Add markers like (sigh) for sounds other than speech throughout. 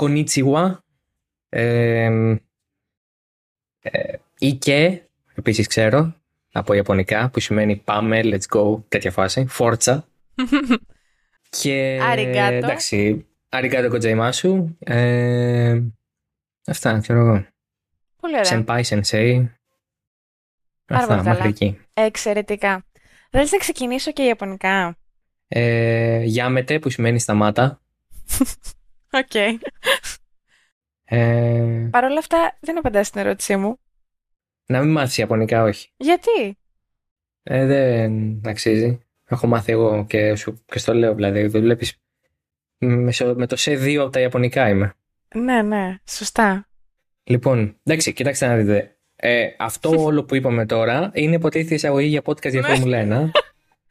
Κονίτσιουα. Ε, ε, ή και, επίσης ξέρω, από ιαπωνικά, που σημαίνει πάμε, let's go, τέτοια φάση. Φόρτσα. (laughs) και. Αριγκάτο. Εντάξει. Αριγκάτο κοτζαϊμάσου. Ε, αυτά, ξέρω εγώ. Πολύ ωραία. Senpai, sensei. Πάρα πολύ Αυτά, καλά. μέχρι εκεί. Εξαιρετικά. Θέλεις να ξεκινήσω και ιαπωνικά. Ε, やめて, που σημαίνει σταμάτα. (laughs) Οκ. Ε, Παρ' όλα αυτά δεν απαντάς στην ερώτησή μου. να μην μάθεις ιαπωνικά, όχι. Γιατί; Ε, δεν αξίζει. Έχω μάθει εγώ και, σου, και στο λέω, δηλαδή. Δεν βλέπεις. Με, σο- με το σε δύο από τα ιαπωνικά είμαι. Ναι, ναι, σωστά. Λοιπόν, εντάξει, κοιτάξτε να δείτε. Ε, αυτό όλο που είπαμε τώρα είναι υποτίθεται εισαγωγή για podcast για Ναι. Φόρμουλα 1.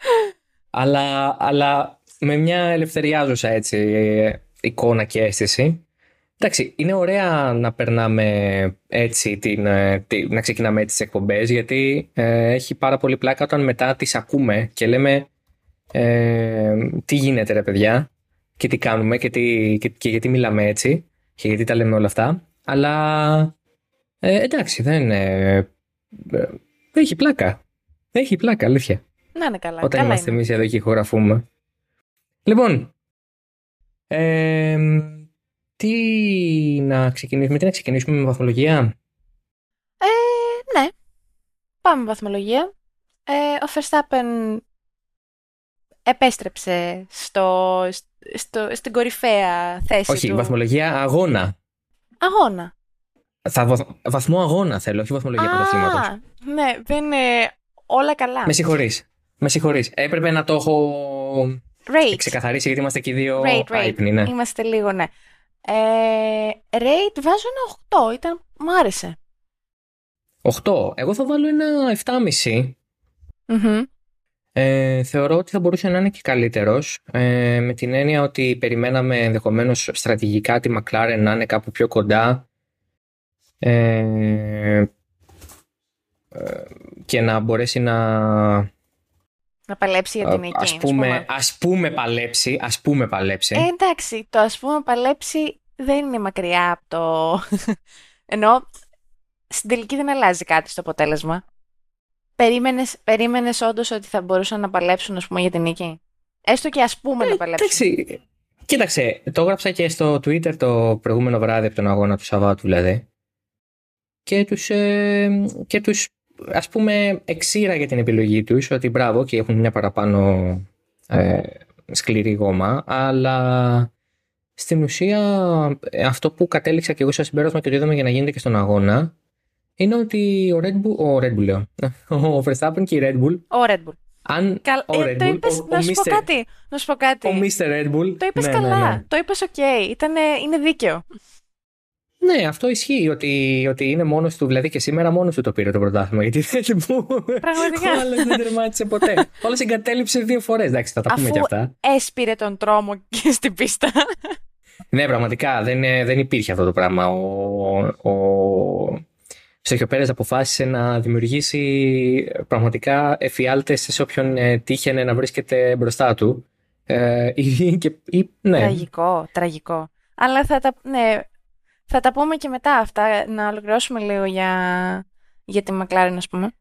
(laughs) αλλά, αλλά με μια ελευθεριάζουσα έτσι ε, εικόνα και αίσθηση. Εντάξει, είναι ωραία να περνάμε έτσι, την, ε, τη- να ξεκινάμε έτσι τις εκπομπές γιατί ε, έχει πάρα πολύ πλάκα όταν μετά τις ακούμε και λέμε ε, τι γίνεται ρε παιδιά και τι κάνουμε και, τι, και, και γιατί μιλάμε έτσι και γιατί τα λέμε όλα αυτά. Αλλά ε, εντάξει, δεν ε, ε, έχει πλάκα. Έχει πλάκα, αλήθεια. Να είναι καλά. Όταν καλά είμαστε είναι. εμείς εδώ και ηχογραφούμε. Λοιπόν. Ε, τι να ξεκινήσουμε, τι να ξεκινήσουμε με βαθμολογία; Ε, ναι. Πάμε βαθμολογία. Ε, ο Verstappen επέστρεψε στο, στο, στην κορυφαία θέση Όχι, του βαθμολογία αγώνα. αγώνα. Θα βαθ- βαθμό αγώνα θέλω, όχι βαθμολογία πρωταθλήματος. Α, ναι, δεν είναι όλα καλά. Με συγχωρείς. Με συγχωρείς. Έπρεπε να το έχω Rate. ξεκαθαρίσει γιατί είμαστε και οι δύο Rate, rate. άϊπνοι, ναι. Είμαστε λίγο, ναι. Ε, rate βάζω ένα 8. Ήταν, μου άρεσε. 8. Εγώ θα βάλω ένα 7,5. Μμμ. Ε, θεωρώ ότι θα μπορούσε να είναι και καλύτερος ε, με την έννοια ότι περιμέναμε ενδεχομένως στρατηγικά τη McLaren να είναι κάπου πιο κοντά ε, ε, και να μπορέσει να Να παλέψει για την νίκη. ας πούμε, ας πούμε παλέψει ας πούμε παλέψει Ε, εντάξει, το ας πούμε παλέψει δεν είναι μακριά από το... (laughs) Ενώ στην τελική δεν αλλάζει κάτι στο αποτέλεσμα. Περίμενες, περίμενες όντως ότι θα μπορούσαν να παλέψουν ας πούμε για την νίκη; Έστω και ας πούμε να παλέψουν. Εντάξει, κοίταξε, το έγραψα και στο Twitter το προηγούμενο βράδυ από τον αγώνα του Σαββάτου δηλαδή. Και τους, ε, και τους ας πούμε εξήρα για την επιλογή τους ότι μπράβο και έχουν μια παραπάνω ε, σκληρή γόμα αλλά στην ουσία ε, αυτό που κατέληξα και εγώ στο συμπέρασμα και το είδαμε για να γίνεται και στον αγώνα είναι ότι ο Red Bull, ο Red Bull λέω, (laughs) ο Verstappen και η Red Bull Ο Red Bull. αν Καλ... ο ε, Red το Bull, είπες, ο- ο να σου πω Mr. κάτι. Να σου πω κάτι. ο Mr. Red Bull Το είπες ναι, ναι, καλά. ναι. Το είπες οκ. Ήτανε... Είναι δίκαιο. Ναι, αυτό ισχύει ότι, ότι είναι μόνος του. Δηλαδή και σήμερα μόνος του το πήρε το πρωτάθλημα. Γιατί δεν μου. Πραγματικά. Ο άλλος δεν τερμάτισε ποτέ. (laughs) Ο άλλος εγκατέλειψε δύο φορές. Εντάξει, θα τα πούμε Αφού- και αυτά. Έσπηρε τον τρόμο και στην πίστα. Ναι, πραγματικά δεν, ε, δεν υπήρχε αυτό το πράγμα. Ο, ο Σέρχιο Πέρες αποφάσισε να δημιουργήσει πραγματικά εφιάλτες σε όποιον ε, τύχαινε να βρίσκεται μπροστά του. Ε, ή, (laughs) και, ή, ναι, Τραγικό, τραγικό. Αλλά θα τα, ναι, θα τα πούμε και μετά αυτά, να ολοκληρώσουμε λίγο για, για τη McLaren, ας πούμε.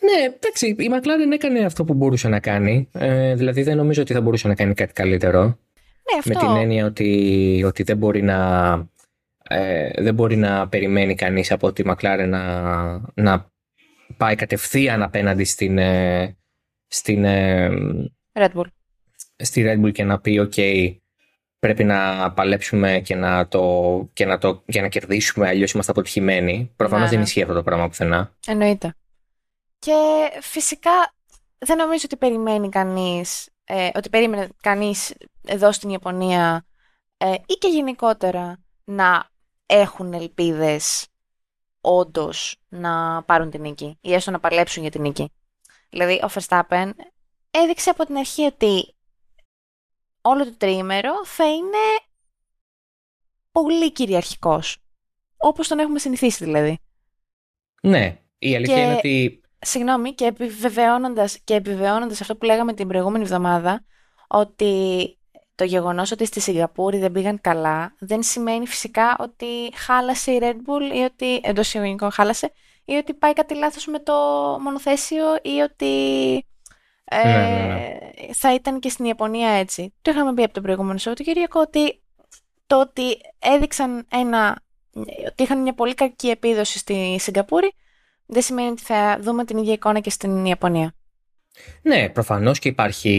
Ναι, εντάξει, η McLaren έκανε αυτό που μπορούσε να κάνει. Ε, δηλαδή δεν νομίζω ότι θα μπορούσε να κάνει κάτι καλύτερο. Ναι, αυτό. Με την έννοια ότι, ότι δεν, μπορεί να, ε, δεν μπορεί να περιμένει κανείς από τη McLaren να, να πάει κατευθείαν απέναντι στην, ε, στην, ε, Red Bull. στη Red Bull και να πει «ΟΚ, πρέπει να παλέψουμε και να, το, και να, το, και να κερδίσουμε, αλλιώς είμαστε αποτυχημένοι». Προφανώς Ναι, δεν ναι. ισχύει αυτό το πράγμα πουθενά. Εννοείται. Και φυσικά δεν νομίζω ότι περιμένει κανείς, ε, ότι περίμενε κανείς εδώ στην Ιαπωνία ε, ή και γενικότερα να έχουν ελπίδες όντως να πάρουν την νίκη ή έστω να παλέψουν για την νίκη. Δηλαδή ο Verstappen έδειξε από την αρχή ότι όλο το τριήμερο θα είναι πολύ κυριαρχικός. Όπως τον έχουμε συνηθίσει δηλαδή. Ναι, η αλήθεια Και- είναι ότι Συγγνώμη, και επιβεβαιώνοντας, και επιβεβαιώνοντας αυτό που λέγαμε την προηγούμενη εβδομάδα, ότι το γεγονός ότι στη Σιγκαπούρη δεν πήγαν καλά δεν σημαίνει φυσικά ότι χάλασε η Red Bull ή ότι εντός εισαγωγικών χάλασε ή ότι πάει κάτι λάθος με το μονοθέσιο ή ότι ε, ναι, ναι, ναι. θα ήταν και στην Ιαπωνία έτσι. Το είχαμε πει από τον προηγούμενο Σαββατοκύριακο ότι το ότι έδειξαν ένα, ότι είχαν μια πολύ κακή επίδοση στη Σιγκαπούρη δεν σημαίνει ότι θα δούμε την ίδια εικόνα και στην Ιαπωνία. Ναι, προφανώς και υπάρχει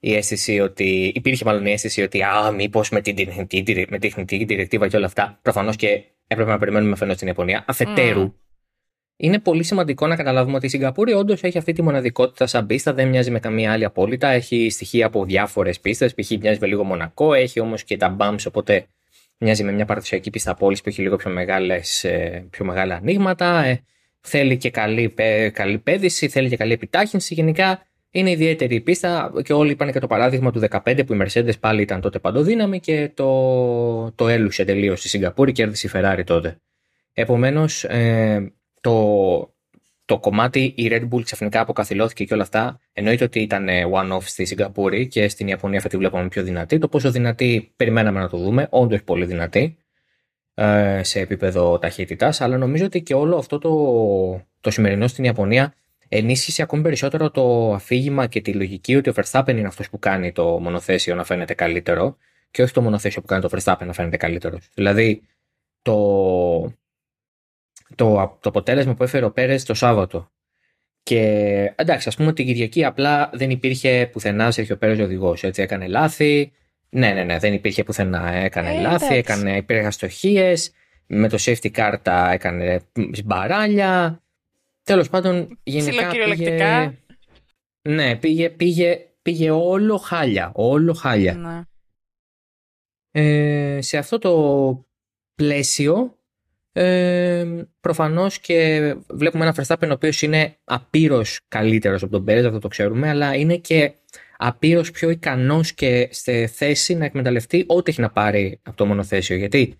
η αίσθηση ότι. Υπήρχε μάλλον η αίσθηση ότι α, μήπως με την τεχνητή, με τεχνητή διεκτήβα και όλα αυτά. Προφανώς και έπρεπε να περιμένουμε φαινό στην Ιαπωνία. Αφετέρου, είναι πολύ σημαντικό να καταλάβουμε ότι η Σιγκαπούρη όντως έχει αυτή τη μοναδικότητα σαν πίστα, δεν μοιάζει με καμία άλλη απόλυτα. Έχει στοιχεία από διάφορες πίστες. Π.χ. μοιάζει με λίγο Μονακό, έχει όμως και τα bumps, οπότε μοιάζει με μια παραδοσιακή πίστα πόλης που έχει λίγο πιο, μεγάλες, ε, πιο μεγάλα ανοίγματα. Ε, θέλει και καλή, καλή πέδηση, θέλει και καλή επιτάχυνση. Γενικά είναι ιδιαίτερη η πίστα και όλοι είπαν και το παράδειγμα του 15 που η Mercedes πάλι ήταν τότε παντοδύναμη και το, το έλουσε τελείως στη Σιγκαπούρη και κέρδισε η Ferrari τότε. Επομένως, ε, το, το κομμάτι η Red Bull ξαφνικά αποκαθιλώθηκε και όλα αυτά. Εννοείται ότι ήταν one-off στη Σιγκαπούρη και στην Ιαπωνία αυτή τη βλέπαμε πιο δυνατή. Το πόσο δυνατή περιμέναμε να το δούμε, όντως πολύ δυνατή ε, σε επίπεδο ταχύτητας. Αλλά νομίζω ότι και όλο αυτό το, το σημερινό στην Ιαπωνία ενίσχυσε ακόμη περισσότερο το αφήγημα και τη λογική ότι ο Verstappen είναι αυτός που κάνει το μονοθέσιο να φαίνεται καλύτερο και όχι το μονοθέσιο που κάνει το Verstappen να φαίνεται καλύτερος. Δηλαδή, το, το, το αποτέλεσμα που έφερε ο Πέρες το Σάββατο. Και εντάξει, ας πούμε την Κυριακή απλά δεν υπήρχε πουθενά ο Πέρες οδηγός. Έτσι έκανε λάθη. Ναι, ναι, ναι, δεν υπήρχε πουθενά. Έκανε ε, λάθη, έκανε, υπήρχαν αστοχίε. Με το safety car τα έκανε μπαράλια. Τέλος πάντων, γενικά. Πήγε... Ναι, πήγε, πήγε, πήγε όλο χάλια. Όλο χάλια. Ναι. Ε, σε αυτό το πλαίσιο ε, προφανώς και βλέπουμε ένα Verstappen ο οποίος είναι απείρως καλύτερος από τον Πέρες, αυτό το ξέρουμε, αλλά είναι και απείρως πιο ικανός και στη θέση να εκμεταλλευτεί ό,τι έχει να πάρει από το μονοθέσιο. Γιατί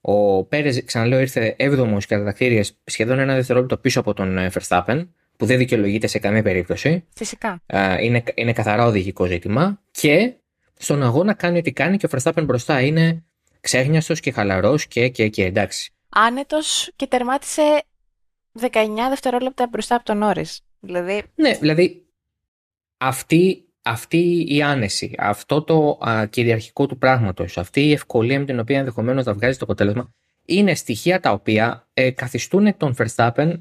ο Πέρε, ξαναλέω, ήρθε 7ο κατά τα σχεδόν ένα δευτερόλεπτο πίσω από τον ε, Verstappen, που δεν δικαιολογείται σε καμία περίπτωση. Φυσικά. Είναι, είναι καθαρά οδηγικό ζήτημα. Και στον αγώνα κάνει ό,τι κάνει και ο Verstappen μπροστά είναι ξέχνιαστο και χαλαρός και, και, και εντάξει άνετος και τερμάτισε 19 δευτερόλεπτα μπροστά από τον Όρις. Δηλαδή... Ναι, δηλαδή αυτή, αυτή η άνεση, αυτό το α, κυριαρχικό του πράγματος, αυτή η ευκολία με την οποία ενδεχομένως θα βγάζει το αποτέλεσμα, είναι στοιχεία τα οποία ε, καθιστούν τον Verstappen,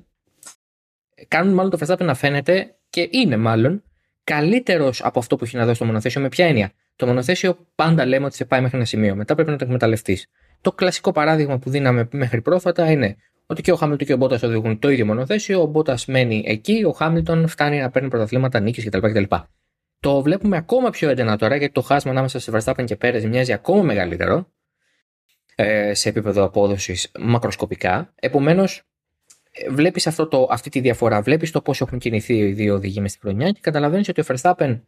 κάνουν μάλλον τον Verstappen να φαίνεται και είναι μάλλον καλύτερος από αυτό που έχει να δώσει το μονοθέσιο. Με ποια έννοια; Το μονοθέσιο πάντα λέμε ότι σε πάει μέχρι ένα σημείο. Μετά πρέπει να το εκμεταλλευτείς. Το κλασικό παράδειγμα που δίναμε μέχρι πρόσφατα είναι ότι και ο Χάμιλτον και ο Μπότας οδηγούν το ίδιο μονοθέσιο, ο Μπότας μένει εκεί, ο Χάμιλτον φτάνει να παίρνει πρωταθλήματα, νίκη κτλ, κτλ. Το βλέπουμε ακόμα πιο έντονα τώρα γιατί το χάσμα ανάμεσα σε Verstappen και Πέρε μοιάζει ακόμα μεγαλύτερο ε, σε επίπεδο απόδοσης μακροσκοπικά. Επομένως, βλέπεις αυτή τη διαφορά, βλέπεις το πώς έχουν κινηθεί οι δύο οδηγοί μες στη χρονιά και καταλαβαίνεις ότι ο Verstappen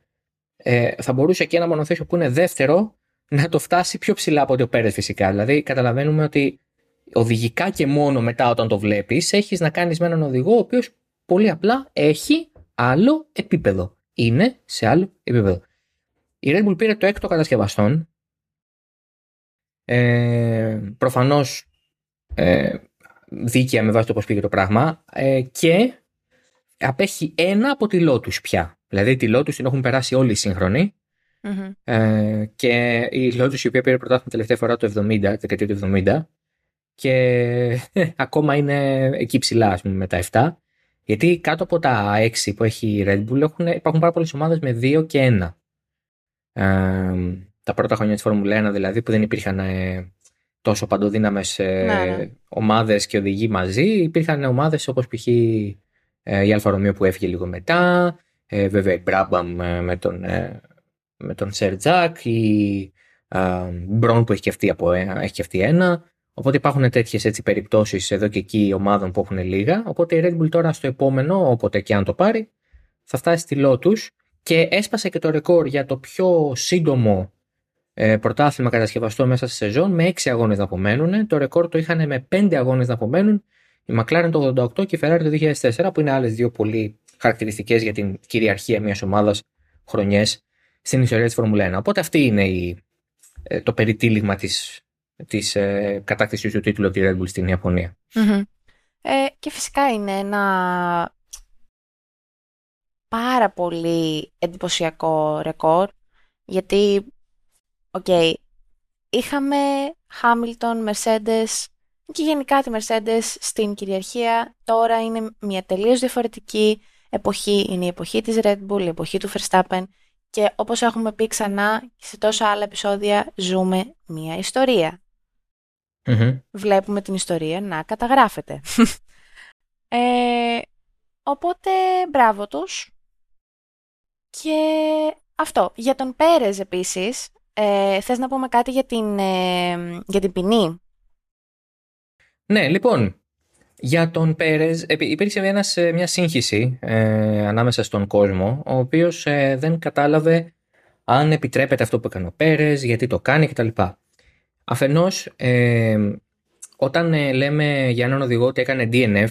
ε, θα μπορούσε και ένα μονοθέσιο που είναι δεύτερο να το φτάσει πιο ψηλά από ότι ο Πέρες φυσικά. Δηλαδή, καταλαβαίνουμε ότι οδηγικά και μόνο μετά όταν το βλέπεις, έχεις να κάνεις με έναν οδηγό ο οποίος πολύ απλά έχει άλλο επίπεδο. Είναι σε άλλο επίπεδο. Η Red Bull πήρε το έκτο κατασκευαστών. Ε, Προφανώς ε, δίκαια με βάση το πώς πήγε το πράγμα. Ε, και απέχει ένα από τη Lotus πια. Δηλαδή τη Lotus την έχουν περάσει όλοι οι σύγχρονοι. Ε, και η Lotus η οποία πήρε πρωτάθλημα τελευταία φορά το 70, δεκαετία του 70 και ακόμα είναι εκεί ψηλά ας πούμε, με τα 7 γιατί κάτω από τα 6 που έχει η Red Bull έχουν, υπάρχουν πάρα πολλές ομάδες με 2 και 1 ε, τα πρώτα χρόνια της Φόρμουλα 1 δηλαδή που δεν υπήρχαν ε, τόσο παντοδύναμες ε, ναι, ναι. ομάδες και οδηγοί μαζί υπήρχαν ομάδες όπως π.χ. Ε, η Alfa Romeo που έφυγε λίγο μετά ε, βέβαια η Brabham με τον με τον Σερτζάκ ή Μπρον που έχει και, αυτή από, έχει και αυτή ένα. Οπότε υπάρχουν τέτοιες έτσι περιπτώσεις εδώ και εκεί ομάδων που έχουν λίγα. Οπότε η Red Bull τώρα στο επόμενο, όποτε και αν το πάρει, θα φτάσει στη Lotus και έσπασε και το ρεκόρ για το πιο σύντομο ε, πρωτάθλημα κατασκευαστό μέσα στη σεζόν με 6 αγώνες να απομένουν. Το ρεκόρ το είχαν με 5 αγώνες να απομένουν η McLaren το 88 και η Ferrari το 2004, που είναι άλλες δύο πολύ χαρακτηριστικές για την κυριαρχία μιας ομάδας χρονιές στην ιστορία της Φόρμουλα 1. Οπότε αυτή είναι η, ε, το περιτύλιγμα της, της ε, κατάκτησης του τίτλου από τη Red Bull στην Ιαπωνία Ε, και φυσικά είναι ένα πάρα πολύ εντυπωσιακό ρεκόρ, γιατί, okay, είχαμε Hamilton, Mercedes και γενικά τη Mercedes στην κυριαρχία. Τώρα είναι μια τελείως διαφορετική εποχή. Είναι η εποχή της Red Bull, η εποχή του Verstappen και όπως έχουμε πει ξανά σε τόσα άλλα επεισόδια ζούμε μια ιστορια Βλέπουμε την ιστορία να καταγράφεται. (laughs) ε, οπότε μπράβο τους. Και αυτό. Για τον Πέρες επίσης, ε, θες να πούμε κάτι για την, ε, για την ποινή; Ναι, λοιπόν, για τον Πέρες υπήρξε ένας, ε, μια σύγχυση ε, ανάμεσα στον κόσμο, ο οποίος ε, δεν κατάλαβε αν επιτρέπεται αυτό που έκανε ο Πέρες, γιατί το κάνει κτλ. Αφενός, ε, όταν ε, λέμε για έναν οδηγό ότι έκανε DNF,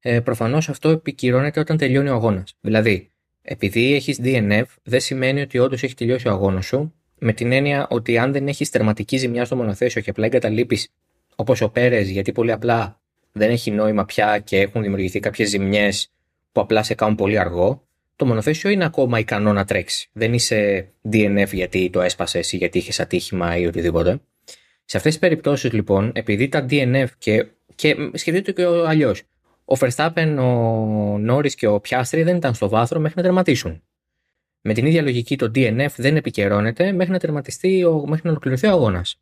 ε, προφανώς αυτό επικυρώνεται όταν τελειώνει ο αγώνας. Δηλαδή, επειδή έχεις DNF, δεν σημαίνει ότι όντως έχει τελειώσει ο αγώνας σου, με την έννοια ότι αν δεν έχεις τερματική ζημιά στο μονοθέσιο και απλά εγκαταλείπεις όπως ο Πέρες, γιατί πολύ απλά δεν έχει νόημα πια και έχουν δημιουργηθεί κάποιες ζημιές που απλά σε κάνουν πολύ αργό, το μονοθέσιο είναι ακόμα ικανό να τρέξει. Δεν είσαι DNF γιατί το έσπασες ή γιατί είχες ατύχημα ή οτιδήποτε. Σε αυτές τις περιπτώσεις λοιπόν, επειδή τα DNF και, και σκεφτείτε το και αλλιώς, ο Verstappen, ο Νόρι και ο Πιάστρι δεν ήταν στο βάθρο μέχρι να τερματίσουν. Με την ίδια λογική, το DNF δεν επικαιρώνεται μέχρι να τερματιστεί, μέχρι να ολοκληρωθεί ο αγώνας.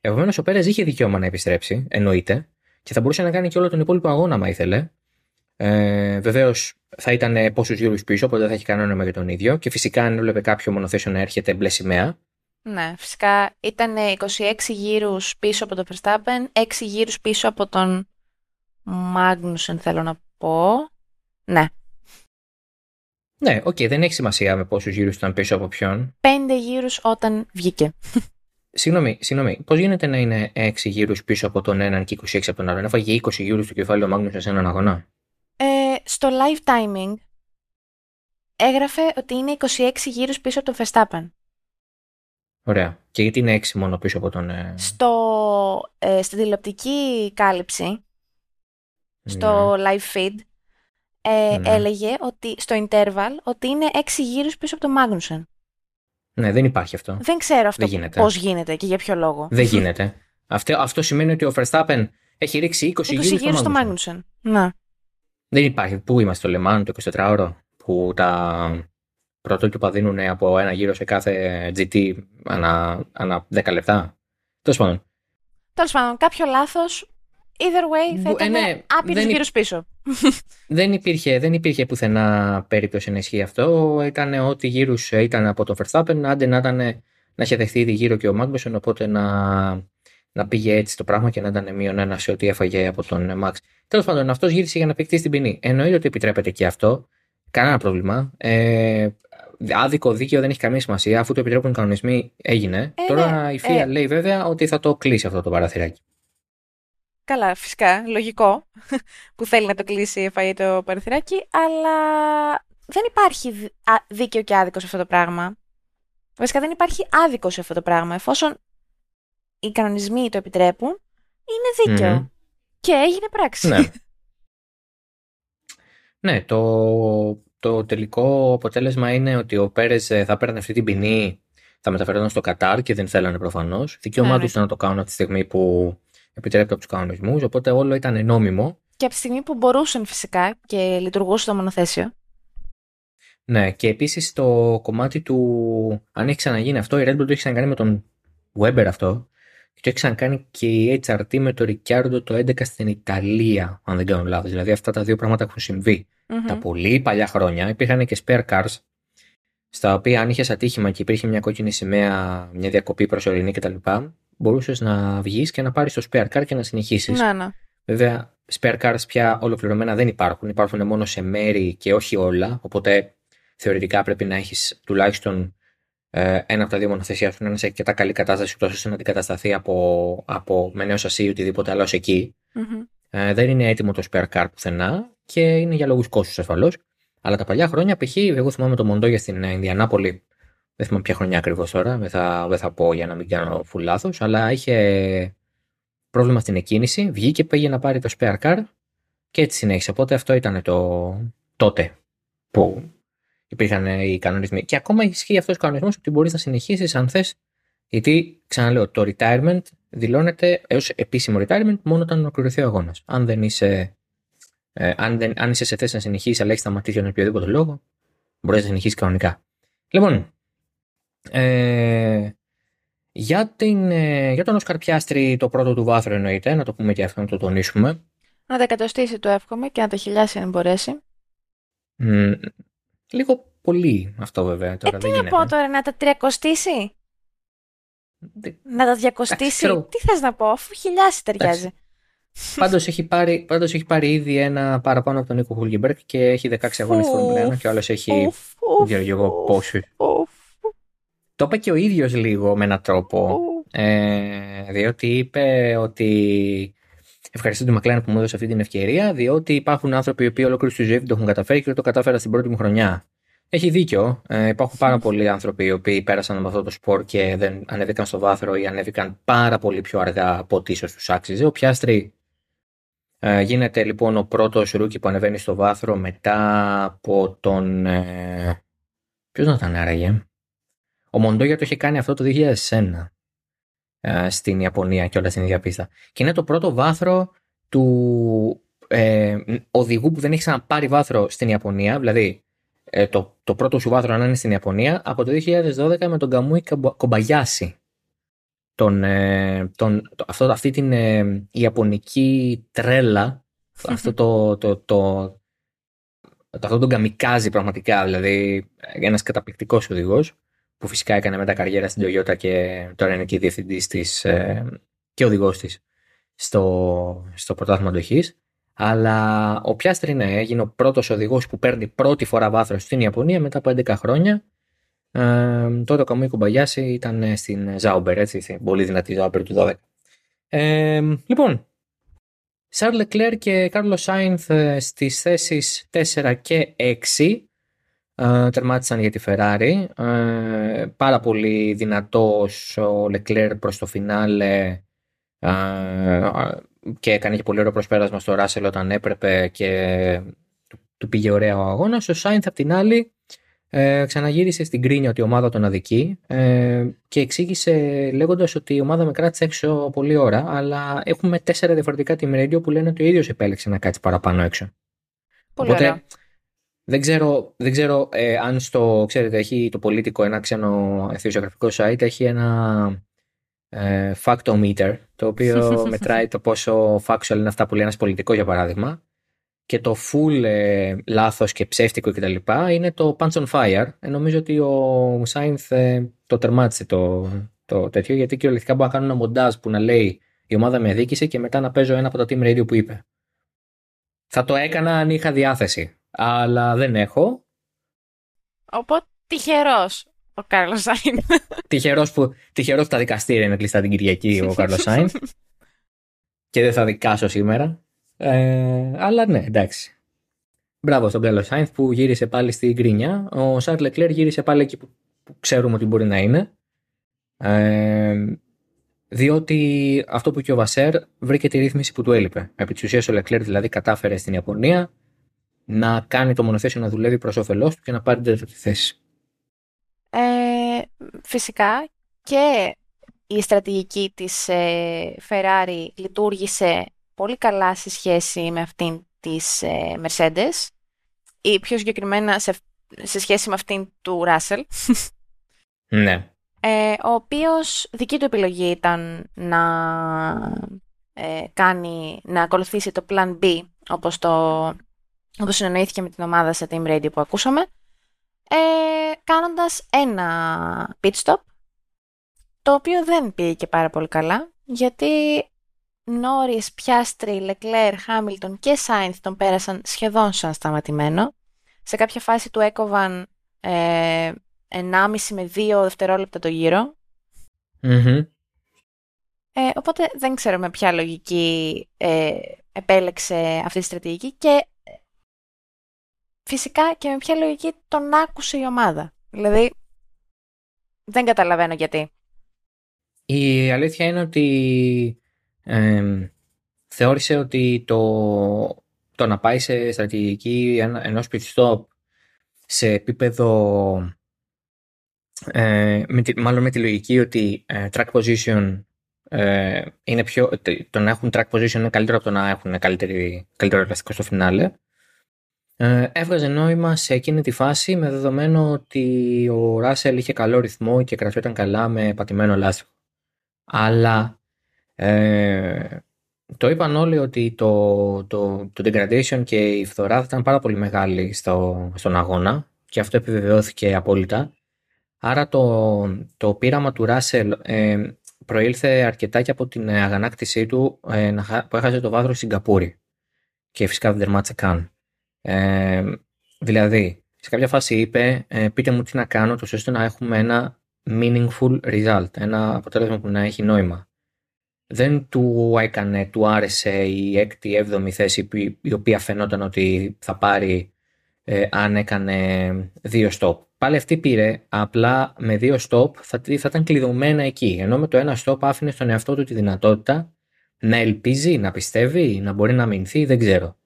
Επομένως, ο Πέρες είχε δικαίωμα να επιστρέψει, εννοείται, και θα μπορούσε να κάνει και όλο τον υπόλοιπο αγώνα, μα ήθελε. Ε, Βεβαίως θα ήταν πόσους γύρου πίσω, οπότε δεν θα έχει κανένα νόημα για τον ίδιο. Και φυσικά, αν έβλεπε κάποιο μονοθέσιο να έρχεται μπλε σημαία. Ναι, φυσικά ήταν 26 γύρους πίσω από τον Verstappen, 6 γύρους πίσω από τον Μάγνουσεν, θέλω να πω. Ναι. Ναι, okay, δεν έχει σημασία με πόσους γύρους ήταν πίσω από ποιον. Πέντε γύρους όταν βγήκε. Συγγνώμη, συγγνώμη. Πώς γίνεται να είναι 6 γύρους πίσω από τον έναν και 26 από τον άλλον; Έφαγε 20 γύρους στο κεφάλι ο Μάγνουσεν σε έναν αγώνα. Ε, στο live timing έγραφε ότι είναι 26 γύρους πίσω από τον Verstappen. Ωραία. Και γιατί είναι 6 μόνο πίσω από τον. Ε... Στο, ε, στην τηλεοπτική κάλυψη, στο ναι. live feed, ε, ναι. έλεγε ότι στο interval ότι είναι 6 γύρους πίσω από τον Μάγνουσεν. Ναι, δεν υπάρχει αυτό. Δεν ξέρω αυτό πώς γίνεται και για ποιο λόγο. Δεν γίνεται. αυτό, αυτό σημαίνει ότι ο Verstappen έχει ρίξει 20, 20 γύρους στο Μάγνουσεν. Να. Δεν υπάρχει. Πού είμαστε στο Λεμάν, το 24ωρο, που τα πρωτότυπα δίνουν από ένα γύρο σε κάθε GT ανά, ανά 10 λεπτά. Τέλος πάντων. Τέλος πάντων, κάποιο λάθος Either way θα ήταν ναι, άπειρους γύρους πίσω. (laughs) Δεν υπήρχε, δεν υπήρχε πουθενά περίπτωση να ισχύει αυτό. Ήταν ό,τι γύρους ήταν από τον Verstappen, άντε να, ήταν, να είχε δεχθεί ήδη γύρω και ο Μάγμπεσον, οπότε να, να πήγε έτσι το πράγμα και να ήταν μείον ένα σε ό,τι έφαγε από τον Max. Τέλος πάντων, αυτός γύρισε για να παιχτεί την ποινή. Εννοείται ότι επιτρέπεται και αυτό. Κανένα πρόβλημα. Ε, άδικο δίκαιο δεν έχει καμία σημασία. Αφού το επιτρέπουν οι κανονισμοί, έγινε. Ε, Τώρα ναι, η FIA ε, λέει βέβαια ότι θα το κλείσει αυτό το παραθυράκι. Καλά, φυσικά, λογικό (laughs) που θέλει να το κλείσει η το παραθυράκι, αλλά δεν υπάρχει δίκαιο και άδικο σε αυτό το πράγμα. Βασικά δεν υπάρχει άδικο σε αυτό το πράγμα. Εφόσον οι κανονισμοί το επιτρέπουν, είναι δίκαιο. Και έγινε πράξη. Ναι. (laughs) ναι, το, το τελικό αποτέλεσμα είναι ότι ο Πέρες ε, θα παίρνει αυτή την ποινή, θα μεταφερόταν στο Κατάρ και δεν θέλανε προφανώς. Δικαίωμά τους ήταν να το κάνουν από τη στιγμή που επιτρέπεται από τους κανονισμούς, οπότε όλο ήταν νόμιμο. Και από τη στιγμή που μπορούσαν φυσικά και λειτουργούσε το μονοθέσιο. Ναι, και επίσης το κομμάτι του. Αν έχει ξαναγίνει αυτό, η Red Bull το έχει ξανακάνει με τον Weber αυτό. Και το έχει ξανακάνει και η HRT με το Ricciardo το 11 στην Ιταλία, αν δεν κάνω λάθος. Δηλαδή αυτά τα δύο πράγματα έχουν συμβεί. Mm-hmm. Τα πολύ παλιά χρόνια υπήρχαν και spare cars, στα οποία αν είχες ατύχημα και υπήρχε μια κόκκινη σημαία, μια διακοπή προσωρινή κτλ., μπορούσες να βγεις και να πάρεις το spare car και να συνεχίσεις. Ναι, ναι. Βέβαια, spare cars πια ολοκληρωμένα δεν υπάρχουν. Υπάρχουν μόνο σε μέρη και όχι όλα. Οπότε θεωρητικά πρέπει να έχεις τουλάχιστον ε, ένα από τα δύο μονοθεσιά σου να είναι σε αρκετά καλή κατάσταση, ούτως ώστε να αντικατασταθεί από, από με νέο σασί ή οτιδήποτε άλλο εκεί. Mm-hmm. Ε, δεν είναι έτοιμο το spare car πουθενά και είναι για λόγους κόστους ασφαλώς. Αλλά τα παλιά χρόνια, π.χ., εγώ θυμάμαι το Μοντόγια στην Ινδιανάπολη δεν θυμάμαι ποια χρονιά ακριβώς τώρα, δεν θα, δεν θα πω για να μην κάνω full λάθος, αλλά είχε πρόβλημα στην εκκίνηση, βγήκε, πήγε να πάρει το spare car και έτσι συνέχισε. Οπότε αυτό ήταν το τότε που υπήρχαν οι κανονισμοί. Και ακόμα ισχύει αυτός ο κανονισμός ότι μπορείς να συνεχίσεις αν θες. Γιατί, ξαναλέω, το retirement δηλώνεται ω επίσημο retirement μόνο όταν ολοκληρωθεί ο αγώνας. Αν δεν είσαι. Ε, αν, δεν, αν είσαι σε θέση να συνεχίσεις, αλλά έχεις σταματήσει για οποιοδήποτε λόγο, μπορείς να συνεχίσεις κανονικά. Λοιπόν, ε, για, την, ε, για τον Όσκαρ Πιάστρη το πρώτο του βάθρο εννοείται, να το πούμε και αυτό να το τονίσουμε. Να τα κατοστήσει το εύχομαι και να τα χιλιάσει αν μπορέσει. Mm, λίγο πολύ αυτό βέβαια τώρα. Ε, τι να πω τώρα, να τα τριακοστήσει. Να τα διακοστήσει. Τι θες να πω, αφού χιλιάσει ταιριάζει. Πάντως έχει, πάρει, πάντως έχει πάρει ήδη ένα παραπάνω από τον Νίκο Χούλγιμπερκ και έχει 16 αγώνες στον και άλλος έχει. Δεν εγώ πόσου. Το είπε και ο ίδιος λίγο με έναν τρόπο. Ε, διότι είπε ότι ευχαριστώ τη Μακλάν που μου έδωσε αυτή την ευκαιρία, διότι υπάρχουν άνθρωποι οι οποίοι ολόκληρη τη ζωή δεν το έχουν καταφέρει και το κατάφερα στην πρώτη μου χρονιά. Έχει δίκιο. Ε, υπάρχουν πάρα πολλοί άνθρωποι οι οποίοι πέρασαν από αυτό το σπορ και δεν ανέβηκαν στο βάθρο ή ανέβηκαν πάρα πολύ πιο αργά από ό,τι ίσως τους άξιζε. Ο Πιάστρι ε, γίνεται λοιπόν ο πρώτος rookie που ανεβαίνει στο βάθρο μετά από τον. Ε, Ποιος να ήταν άραγε; Ο Μοντόγια το είχε κάνει αυτό το 2001 ε, στην Ιαπωνία και όλα στην ίδια πίστα. Και είναι το πρώτο βάθρο του ε, οδηγού που δεν έχει ξαναπάρει βάθρο στην Ιαπωνία. Δηλαδή, ε, το, το πρώτο σου βάθρο να είναι στην Ιαπωνία από το 2012 με τον Καμούι Κομπαγιάση. Τον, ε, τον, το, αυτό, αυτή την ε, Ιαπωνική τρέλα, (laughs) αυτό το, το, το, το, αυτό τον καμικάζει πραγματικά, δηλαδή ένας καταπληκτικός οδηγός που φυσικά έκανε μετά καριέρα στην Toyota και τώρα είναι και διευθυντής της ε, και οδηγός της στο, στο πρωτάθλημα αντοχής. Αλλά ο Πιάστρη ναι, έγινε ο πρώτος οδηγός που παίρνει πρώτη φορά βάθρος στην Ιαπωνία μετά από 11 χρόνια. Ε, τότε ο Καμούι Κουμπαγιάση ήταν στην Ζάουμπερ, έτσι, στην πολύ δυνατή Ζάουμπερ του 12. Ε, λοιπόν, Σαρλ Λεκλέρ και Κάρλο Σάινθ ε, στις θέσεις 4 και 6 ε, τερμάτισαν για τη Ferrari. Ε, πάρα πολύ δυνατός ο Leclerc προς το φινάλε ε, και έκανε και πολύ ωραίο προσπέρασμα στο Ράσελ όταν έπρεπε και του πήγε ωραία ο αγώνας. Ο Σάινθ απ' την άλλη ε, ξαναγύρισε στην κρίνια ότι η ομάδα τον αδικεί ε, και εξήγησε λέγοντας ότι η ομάδα με κράτησε έξω πολλή ώρα αλλά έχουμε τέσσερα διαφορετικά team radio που λένε ότι ο ίδιος επέλεξε να κάτσει παραπάνω έξω. Πολύ Οπότε, ωραία. Δεν ξέρω, δεν ξέρω ε, αν στο, ξέρετε, έχει το πολίτικο ένα ξένο εθιογραφικό site, έχει ένα ε, factometer, το οποίο (laughs) μετράει το πόσο factual είναι αυτά που λέει ένας πολιτικός, για παράδειγμα. Και το full ε, λάθος και ψεύτικο κτλ. είναι το punch on fire. Ε, νομίζω ότι ο Σάινθ ε, το τερμάτισε το, το τέτοιο, γιατί κυριολεκτικά μπορεί να κάνω ένα μοντάζ που να λέει η ομάδα με αδίκησε και μετά να παίζω ένα από τα team radio που είπε. Θα το έκανα αν είχα διάθεση αλλά δεν έχω. Οπότε τυχερός ο Κάρλος Σάινς. Τυχερός που, τυχερός που τα δικαστήρια είναι κλειστά την Κυριακή ο (laughs) Κάρλος Σάινς. και δεν θα δικάσω σήμερα. Ε, αλλά ναι, εντάξει. Μπράβο στον Κάρλος Σάινς που γύρισε πάλι στην Γκρίνια. Ο Σάρλ Λεκλέρ γύρισε πάλι εκεί που, ξέρουμε ότι μπορεί να είναι. Ε, διότι αυτό που και ο Βασέρ βρήκε τη ρύθμιση που του έλειπε. Επί της ουσίας ο Λεκλέρ δηλαδή κατάφερε στην Ιαπωνία να κάνει το μονοθέσιο να δουλεύει προς όφελός του και να πάρει την τέταρτη θέση. Ε, φυσικά και η στρατηγική της ε, Ferrari λειτουργήσε πολύ καλά σε σχέση με αυτήν της ε, Mercedes ή πιο συγκεκριμένα σε, σε σχέση με αυτήν του Russell. (laughs) Ναι. Ε, ο οποίος δική του επιλογή ήταν να ε, κάνει, να ακολουθήσει το Plan B όπως το όπως συνεννοήθηκε με την ομάδα σε Team Radio που ακούσαμε, ε, κάνοντας ένα pit stop, το οποίο δεν πήγε και πάρα πολύ καλά, γιατί Νόρις, Πιάστρι, Λεκλέρ, Χάμιλτον και Σάινθ τον πέρασαν σχεδόν σαν σταματημένο. Σε κάποια φάση του έκοβαν ε, 1,5 με 2 δευτερόλεπτα το γυρο Ε, οπότε δεν ξέρω με ποια λογική ε, επέλεξε αυτή τη στρατηγική και φυσικά και με ποια λογική τον άκουσε η ομάδα. Δηλαδή, δεν καταλαβαίνω γιατί. Η αλήθεια είναι ότι θεώρησε ότι το, το να πάει σε στρατηγική ενός pit σε επίπεδο ε, με τη, μάλλον με τη λογική ότι ε, track position ε, είναι πιο, το να έχουν track position είναι καλύτερο από το να έχουν καλύτερη, καλύτερο ελαστικό στο φινάλε ε, έβγαζε νόημα σε εκείνη τη φάση με δεδομένο ότι ο Ράσελ είχε καλό ρυθμό και κρατιόταν καλά με πατημένο λάστιχο. Αλλά ε, το είπαν όλοι ότι το, το, το degradation και η φθορά θα ήταν πάρα πολύ μεγάλη στο, στον αγώνα και αυτό επιβεβαιώθηκε απόλυτα. Άρα το, το πείραμα του Ράσελ ε, προήλθε αρκετά και από την αγανάκτησή του ε, που έχασε το βάθρο στην Σιγκαπούρη και φυσικά δεν τερμάτισε καν. Ε, δηλαδή, σε κάποια φάση είπε ε, πείτε μου τι να κάνω τόσο ώστε να έχουμε ένα meaningful result, ένα αποτέλεσμα που να έχει νόημα. Δεν του έκανε, του άρεσε η έκτη, έβδομη θέση η οποία φαινόταν ότι θα πάρει ε, αν έκανε δύο stop. Πάλι αυτή πήρε, απλά με δύο stop θα, θα ήταν κλειδωμένα εκεί. Ενώ με το ένα stop άφηνε στον εαυτό του τη δυνατότητα να ελπίζει, να πιστεύει, να μπορεί να αμυνθεί, δεν ξέρω.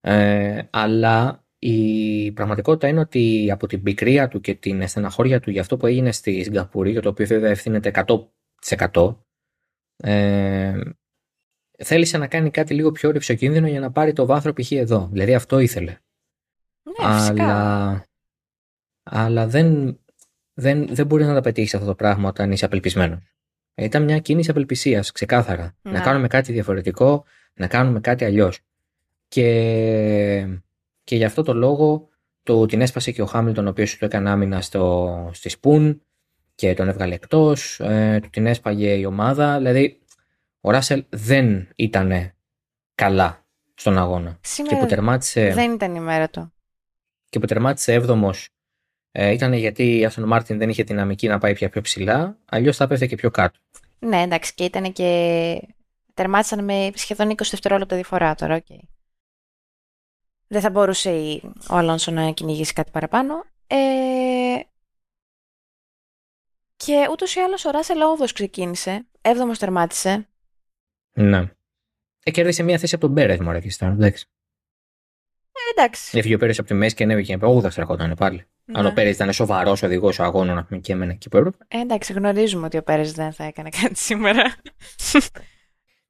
Ε, αλλά η πραγματικότητα είναι ότι από την πικρία του και την στεναχώρια του για αυτό που έγινε στη Σιγκαπούρη, για το οποίο βέβαια ευθύνεται 100%, ε, θέλησε να κάνει κάτι λίγο πιο ρηψοκίνδυνο για να πάρει το βάθρο π.χ. εδώ. Δηλαδή αυτό ήθελε. Ναι, αλλά, αλλά δεν, δεν, δεν μπορείς να τα πετύχεις αυτό το πράγμα όταν είσαι απελπισμένος. Ήταν μια κίνηση απελπισίας, ξεκάθαρα. Να Ναι. κάνουμε κάτι διαφορετικό, να κάνουμε κάτι αλλιώς. Και, και γι' αυτό το λόγο το, την έσπασε και ο Χάμιλτον, ο οποίος του έκανε άμυνα στο, στη Σπουν και τον έβγαλε εκτός. Ε, του την έσπαγε η ομάδα. Δηλαδή, ο Ράσελ δεν ήταν καλά στον αγώνα. Και Σήμερα που τερμάτισε, δεν ήταν η μέρα του. και που τερμάτισε 7ο ε, ήταν γιατί η Aston Martin δεν είχε δυναμική να πάει πια πιο ψηλά, αλλιώς θα έπεφτε και πιο κάτω. Ναι, εντάξει, και ήταν και. Τερμάτισαν με σχεδόν 20 δευτερόλεπτα διαφορά τώρα, οκ. Δεν θα μπορούσε η- ο Αλόνσο να κυνηγήσει κάτι παραπάνω. Ε... Και ούτως ή άλλως ο Ράσελ 8 ξεκίνησε. 7ο τερμάτισε. Ναι. Ε, κέρδισε μια θέση από τον Μπέρετ, μωρέ, και τώρα. Εντάξει. Ε, εντάξει. Έφυγε ο Πέρες από τη μέση και ανέβηκε. Ο 8 ερχόταν πάλι. Αν ο Ναι. Πέρες ήταν σοβαρός οδηγός αγώνων, να πούμε και έμενε εκεί που έπρεπε. Ε, εντάξει, γνωρίζουμε ότι ο Πέρες δεν θα έκανε κάτι σήμερα.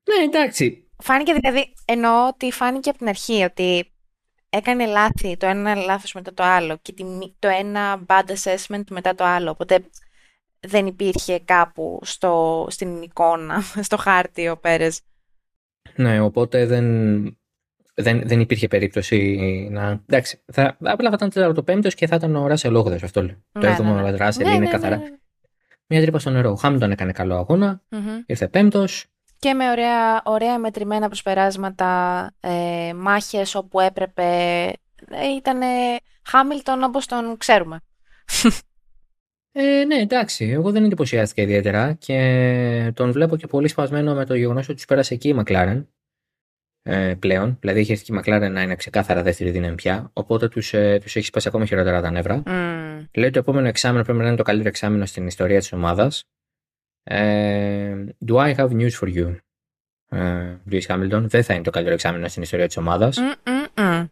Ναι, εντάξει. Φάνηκε δηλαδή, εννοώ ότι φάνηκε από την αρχή ότι έκανε λάθη το ένα λάθος μετά το άλλο και τη μη- το ένα bad assessment μετά το άλλο. Οπότε δεν υπήρχε κάπου στο, στην εικόνα, (laughs) στο χάρτη ο Πέρες. Ναι, οπότε δεν, δεν, δεν υπήρχε περίπτωση να. Εντάξει, θα, απλά θα ήταν το πέμπτο και θα ήταν ο Ράσελ 8 αυτό λέω. Ναι, το ναι, 7ο ναι. Ράσελ Ναι, είναι ναι, καθαρά. ναι, ναι. Μια τρύπα στο νερό. Ο Χάμιλτον έκανε καλό αγώνα, Μμμ. ήρθε πέμπτος. Και με ωραία, ωραία μετρημένα προσπεράσματα, ε, μάχες όπου έπρεπε. Ε, ήτανε Χάμιλτον όπως τον ξέρουμε. Ε, ναι, εντάξει. Εγώ δεν εντυπωσιάστηκα ιδιαίτερα και τον βλέπω και πολύ σπασμένο με το γεγονός ότι τους πέρασε εκεί η Μακλάρεν ε, πλέον. Δηλαδή είχε έρθει η Μακλάρεν να είναι ξεκάθαρα δεύτερη δύναμη πια. Οπότε τους ε, τους έχει σπάσει ακόμα χειρότερα τα νεύρα. Μμ. Λέει το επόμενο εξάμεινο πρέπει να είναι το καλύτερο εξάμεινο στην ιστορία της ομάδας. Ε, do I have news for you, ε, Lewis Hamilton? Δεν θα είναι το καλύτερο εξάμεινο στην ιστορία της ομάδας. Μμ, μμ, μμ.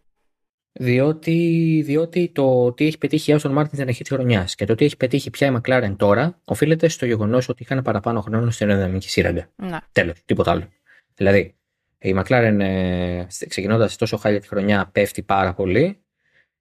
Διότι, διότι το τι έχει πετύχει η Aston Martin στην αρχή της χρονιάς και το τι έχει πετύχει πια η McLaren τώρα οφείλεται στο γεγονός ότι είχαν παραπάνω χρόνο στην αεροδυναμική σύραγγα. Ναι. Τέλος, τίποτα άλλο. Δηλαδή, η McLaren ε, ξεκινώντας τόσο χάλια τη χρονιά πέφτει πάρα πολύ.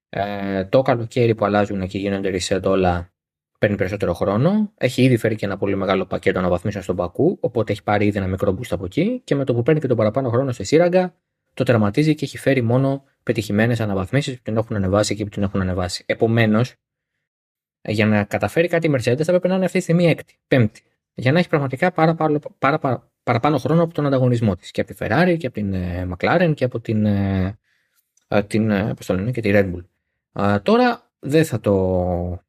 Ε, το καλοκαίρι που αλλάζουν και γίνονται reset όλα παίρνει περισσότερο χρόνο. Έχει ήδη φέρει και ένα πολύ μεγάλο πακέτο αναβαθμίσεων στον Πακού, οπότε έχει πάρει ήδη ένα μικρό boost από εκεί και με το που παίρνει και τον παραπάνω χρόνο στη σύραγγα, το τερματίζει και έχει φέρει μόνο πετυχημένες αναβαθμίσεις που την έχουν ανεβάσει εκεί που την έχουν ανεβάσει. Επομένως, για να καταφέρει κάτι η Mercedes θα πρέπει να είναι αυτή τη στιγμή έκτη, πέμπτη. Για να έχει πραγματικά πάρα, πάρα, πάρα, πάρα- παραπάνω χρόνο από τον ανταγωνισμό της. Και από τη Ferrari και από την ε, McLaren και από την, ε, ε, την, ε, πώς το λένε, και τη Red Bull. Α, τώρα δεν θα το.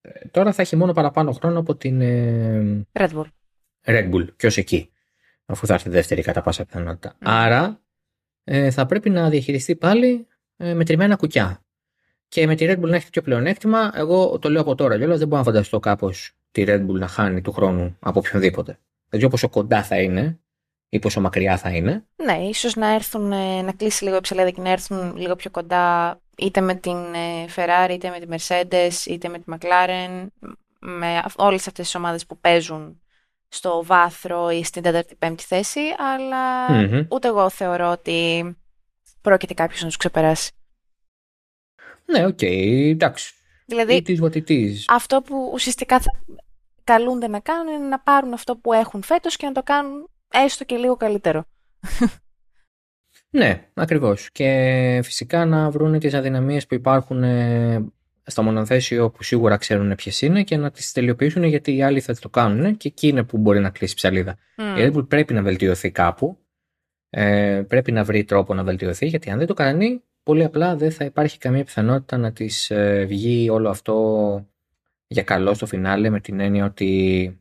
Ε, Τώρα θα έχει μόνο παραπάνω χρόνο από την ε, Red Bull. Red Bull και ως εκεί, αφού θα έρθει δεύτερη κατά πάσα πιθανότητα. Ναι. Άρα ε, θα πρέπει να διαχειριστεί πάλι ε, μετρημένα κουκιά. Και με τη Red Bull να έχει τέτοιο πλεονέκτημα, εγώ το λέω από τώρα κιόλας, δεν μπορώ να φανταστώ κάπως τη Red Bull να χάνει του χρόνου από οποιονδήποτε. Δηλαδή πόσο κοντά θα είναι ή πόσο μακριά θα είναι. Ναι, ίσως να έρθουν, ε, να κλείσει λίγο η ψαλίδα και να έρθουν λίγο πιο κοντά είτε με την ε, Ferrari, είτε με τη Mercedes, είτε με τη McLaren, με όλες αυτές τις ομάδες που παίζουν στο βάθρο ή στην τέταρτη πέμπτη θέση, ούτε εγώ θεωρώ ότι πρόκειται κάποιος να τους ξεπεράσει. Ναι, okay, εντάξει. Δηλαδή, αυτό που ουσιαστικά θα καλούνται να κάνουν είναι να πάρουν αυτό που έχουν φέτος και να το κάνουν έστω και λίγο καλύτερο. Ναι, ακριβώς. Και φυσικά να βρουν τις αδυναμίες που υπάρχουν ε, στο μονοθέσιο που σίγουρα ξέρουν ποιες είναι και να τις τελειοποιήσουν γιατί οι άλλοι θα το κάνουν και εκεί είναι που μπορεί να κλείσει ψαλίδα. Mm. Η Red πρέπει να βελτιωθεί κάπου. Ε, πρέπει να βρει τρόπο να βελτιωθεί γιατί αν δεν το κάνει πολύ απλά δεν θα υπάρχει καμία πιθανότητα να της ε, βγει όλο αυτό για καλό στο φινάλε με την έννοια ότι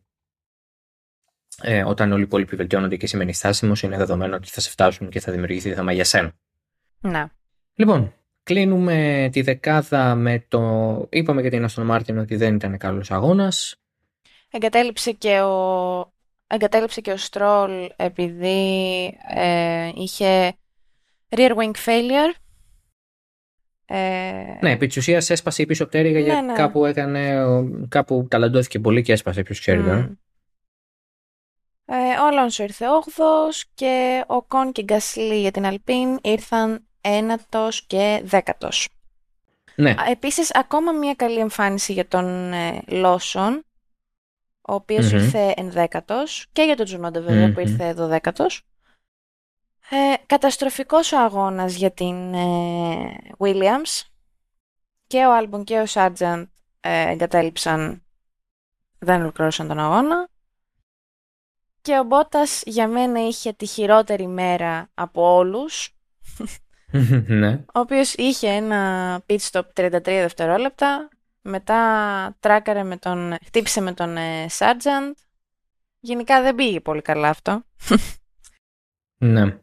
ε, όταν όλοι οι υπόλοιποι βελτιώνονται και σημαίνει στάσιμος, είναι δεδομένο ότι θα σε φτάσουν και θα δημιουργηθεί θέμα για σένα. Να. Λοιπόν, κλείνουμε τη δεκάδα με το. Είπαμε για την Αστον Μάρτιν ότι δεν ήταν καλός αγώνας. Εγκατέλειψε και ο. Εγκατέλειψε και ο Στρόλ επειδή ε, είχε rear wing failure. Ε... Ναι, επί της ουσίας έσπασε η πίσω πτέρυγα ναι, γιατί ναι. κάπου έκανε. Κάπου ταλαντώθηκε πολύ και έσπασε, ποιος ξέρει. Mm. Ε, ο Αλόνσο ήρθε 8 και ο Κον και Γκασλή για την Αλπίν ήρθαν ένατος και δέκατος. Ναι. Επίσης, ακόμα μια καλή εμφάνιση για τον ε, Λόσον, ο οποίος ήρθε ενδέκατος και για τον Τζουνόντε βέβαια που ήρθε δωδέκατος. Ε, καταστροφικός ο αγώνας για την ε, Williams και ο Άλμπον και ο Σάρτζαντ ε, εγκατέλειψαν, δεν ολοκλήρωσαν τον αγώνα. Και ο Μπότας για μένα είχε τη χειρότερη μέρα από όλους. (laughs) ναι. Ο οποίος είχε ένα pit stop 33 δευτερόλεπτα. Μετά τράκαρε με τον, χτύπησε με τον ε, Sergeant. Γενικά δεν πήγε πολύ καλά αυτό. ναι.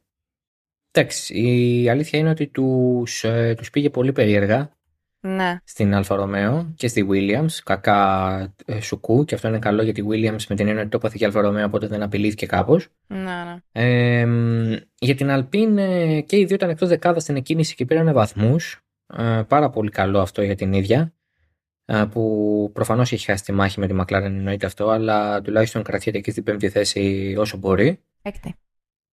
Εντάξει, η αλήθεια είναι ότι τους, ε, τους πήγε πολύ περίεργα ναι. στην Alfa Romeo και στη Williams. Κακό ε, σουκού και αυτό είναι καλό για τη Williams με την έννοια ότι το έπαθε και Alfa Romeo οπότε δεν απειλήθηκε κάπως. Ναι, ναι. Ε, για την Alpine ε, και οι δύο ήταν εκτός δεκάδας στην εκκίνηση και πήραν βαθμούς. Ε, πάρα πολύ καλό αυτό για την ίδια. Ε, που προφανώς έχει χάσει τη μάχη με τη McLaren εννοείται αυτό, αλλά τουλάχιστον κρατιέται εκεί στην πέμπτη θέση όσο μπορεί. Έκτη.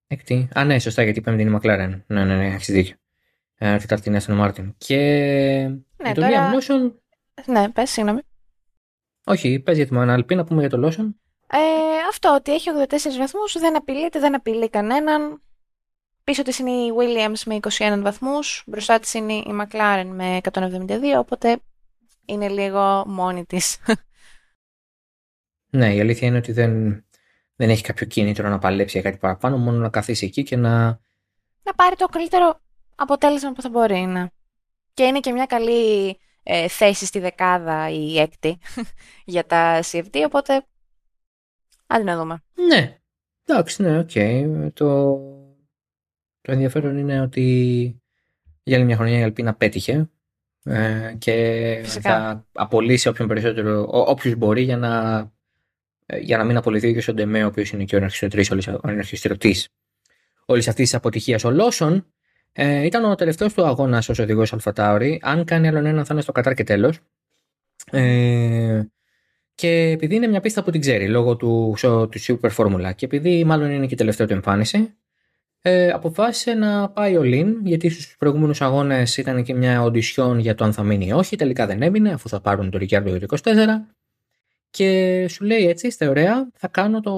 Έκτη. Α, ναι, σωστά, γιατί η πέμπτη είναι η McLaren. Ναι, ναι, ναι, έχεις δίκιο ε, την Aston Μάρτιν. Και ναι, για το τώρα... Liam Ναι, πες, συγγνώμη. Όχι, πες για την Alpine, να πούμε για το Lawson. Ε, αυτό, ότι έχει 84 βαθμούς, δεν απειλείται, δεν απειλεί κανέναν. Πίσω της είναι η Williams με 21 βαθμούς, μπροστά της είναι η McLaren με 172, οπότε είναι λίγο μόνη της. Ναι, η αλήθεια είναι ότι δεν, δεν έχει κάποιο κίνητρο να παλέψει για κάτι παραπάνω, μόνο να καθίσει εκεί και να... Να πάρει το καλύτερο αποτέλεσμα που θα μπορεί να. Και είναι και μια καλή ε, θέση στη δεκάδα η έκτη (laughs) για τα CFD, οπότε άντε να δούμε. Ναι, εντάξει, ναι, οκ. Το, το ενδιαφέρον είναι ότι για άλλη μια χρονιά η Alpine απέτυχε ε, και θα απολύσει όποιον περισσότερο, όποιος μπορεί για να, ε, για να μην απολυθεί και ο Ντε Μέο, ο οποίος είναι και ο εναρχιστρωτής όλης αυτής της αποτυχίας. Ο Λόσον ε, ήταν ο τελευταίος του αγώνας ως οδηγός Αλφατάουρη. Αν κάνει άλλον ένα, θα είναι στο Κατάρ και τέλος. Ε, και επειδή είναι μια πίστα που την ξέρει λόγω του, του Super Formula και επειδή μάλλον είναι και η τελευταία του εμφάνιση, ε, αποφάσισε να πάει ο Λιν, γιατί στους προηγούμενους αγώνες ήταν και μια οντισιόν για το αν θα μείνει ή όχι. Τελικά δεν έμεινε, αφού θα πάρουν το Ricciardo το 24. Και σου λέει έτσι, είστε ωραία, θα, κάνω το,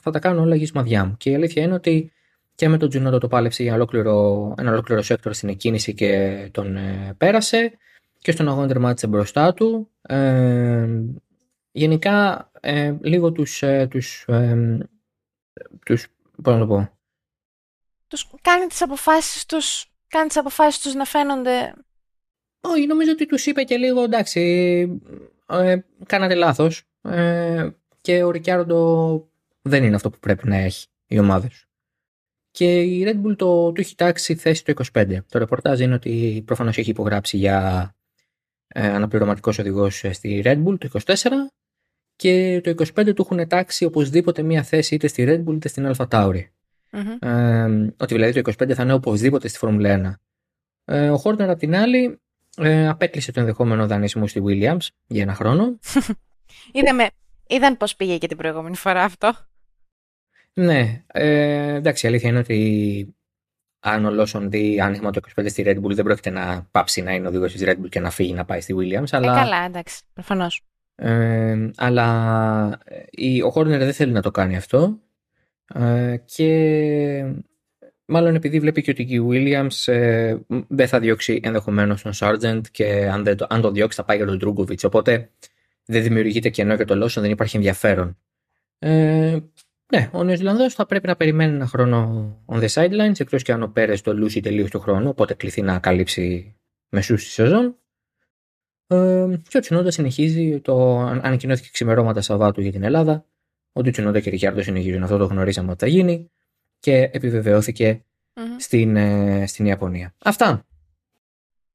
θα τα κάνω όλα γης Μαδιάμ. Και η αλήθεια είναι ότι και με τον Τσουνόντα το πάλεψε για ολόκληρο, ένα ολόκληρο sector στην εκκίνηση και τον ε, πέρασε και στον αγώνα τερμάτισε μπροστά του. Ε, γενικά ε, λίγο τους, ε, τους, τους πώς να το πω. Τους κάνει τις αποφάσεις τους, κάνει τις αποφάσεις τους να φαίνονται... Όχι, νομίζω ότι τους είπε και λίγο εντάξει, ε, κάνατε λάθος και ο Ρικιάρντο δεν είναι αυτό που πρέπει να έχει η ομάδα σου. Και η Red Bull το, του έχει τάξει θέση το 25. Το ρεπορτάζ είναι ότι προφανώς έχει υπογράψει για ε, αναπληρωματικός οδηγός στη Red Bull το 24 και το 25 του έχουν τάξει οπωσδήποτε μία θέση είτε στη Red Bull είτε στην Alpha Tauri. Μμμ. Ε, ότι δηλαδή το 25 θα είναι οπωσδήποτε στη Φόρμουλα 1. Ε, ο Χόρνερ απ' την άλλη ε, απέκλεισε το ενδεχόμενο δανεισμού στη Williams για ένα χρόνο. (laughs) Είδαμε, είδαν πώς πήγε και την προηγούμενη φορά αυτό. Ναι, ε, εντάξει, η αλήθεια είναι ότι αν ο Λόσον δει άνοιγμα το 25 στη Red Bull δεν πρόκειται να πάψει να είναι οδηγός της Red Bull και να φύγει να πάει στη Williams. Αλλά, Ε, καλά, εντάξει, προφανώς. ε, αλλά ε, η- ο Χόρνερ δεν θέλει να το κάνει αυτό ε, και μάλλον επειδή βλέπει και ότι η Williams ε, μ, δεν θα διώξει ενδεχομένως τον Sargent και αν, δεν το, αν το διώξει θα πάει για τον Ντρούγκοβιτς οπότε δεν δημιουργείται κενό για τον Λόσον, δεν υπάρχει ενδιαφέρον. Ε, ναι, ο Νέος Ζηλανδός θα πρέπει να περιμένει ένα χρόνο on the sidelines, εκτός και αν ο Πέρες το λούσει τελείως του χρόνου, οπότε κληθεί να καλύψει μεσούς στη σεζόν. Ε, και ο Τσινόντα συνεχίζει, το αν- ανακοινώθηκε ξημερώματα Σαββάτου για την Ελλάδα, ότι ο Τσινόντα και η Ρικιάρντο συνεχίζουν. Αυτό το γνωρίζαμε ότι θα γίνει και επιβεβαιώθηκε Μμμ. στην, ε, στην Ιαπωνία. Αυτά.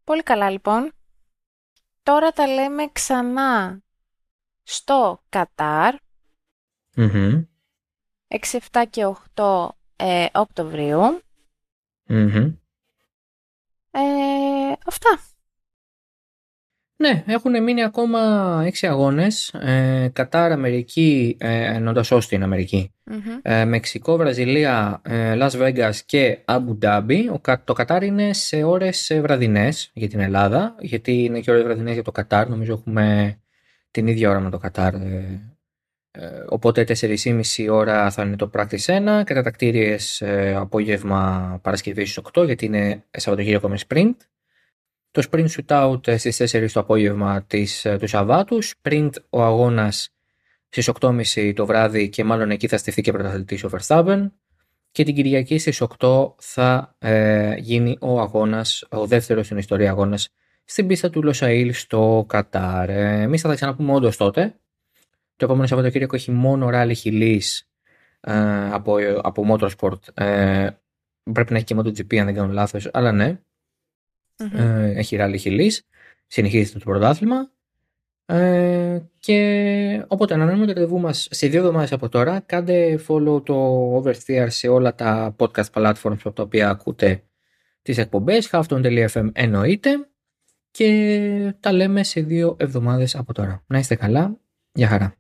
Πολύ καλά λοιπόν. Τώρα τα λέμε ξανά στο Κατάρ, Μμμ. 6, 7 και 8 ε, Οκτωβρίου. Μμμ. Ε, αυτά. Ναι, έχουν μείνει ακόμα έξι αγώνες. Ε, Κατάρ, Αμερική, ε, εννοώντας Όστιν, Αμερική. Μμμ. Ε, Μεξικό, Βραζιλία, ε, Las Vegas και Abu Dhabi. Ο, Κα- το Κατάρ είναι σε ώρες ε, βραδινές για την Ελλάδα, γιατί είναι και ώρες βραδινές για το Κατάρ. Νομίζω έχουμε την ίδια ώρα με το Κατάρ. ε, ε, οπότε 4,5 ώρα θα είναι το Practice 1, κατατακτήριες ε, απόγευμα Παρασκευή στις 8, γιατί είναι Σαββατοκύριακο με sprint. Το sprint shootout ε, στις 4 το απόγευμα της, ε, του Σαββάτου. Sprint ο αγώνας στις 8.30 το βράδυ και μάλλον εκεί θα στηθεί και πρωταθλητής ο Verstappen. Και την Κυριακή στις 8 θα ε, γίνει ο αγώνας, ο δεύτερος στην ιστορία αγώνας στην πίστα του Λοσαήλ στο Κατάρ. Ε, εμείς θα τα ξαναπούμε όντως τότε. Το επόμενο Σαββατοκύριακο έχει μόνο ράλι χιλής ε, από, από Motorsport. Ε, πρέπει να έχει και MotoGP αν δεν κάνω λάθος, αλλά ναι. Μμμ. Ε, έχει ράλι χιλής. Συνεχίζεται το πρωτάθλημα. Ε, και οπότε ανανεώνουμε το ραντεβού μας σε δύο εβδομάδες από τώρα. Κάντε follow το Oversteer σε όλα τα podcast platforms από τα οποία ακούτε τις εκπομπές. Halfton.fm εννοείται. Και τα λέμε σε δύο εβδομάδες από τώρα. Να είστε καλά. Γεια χαρά.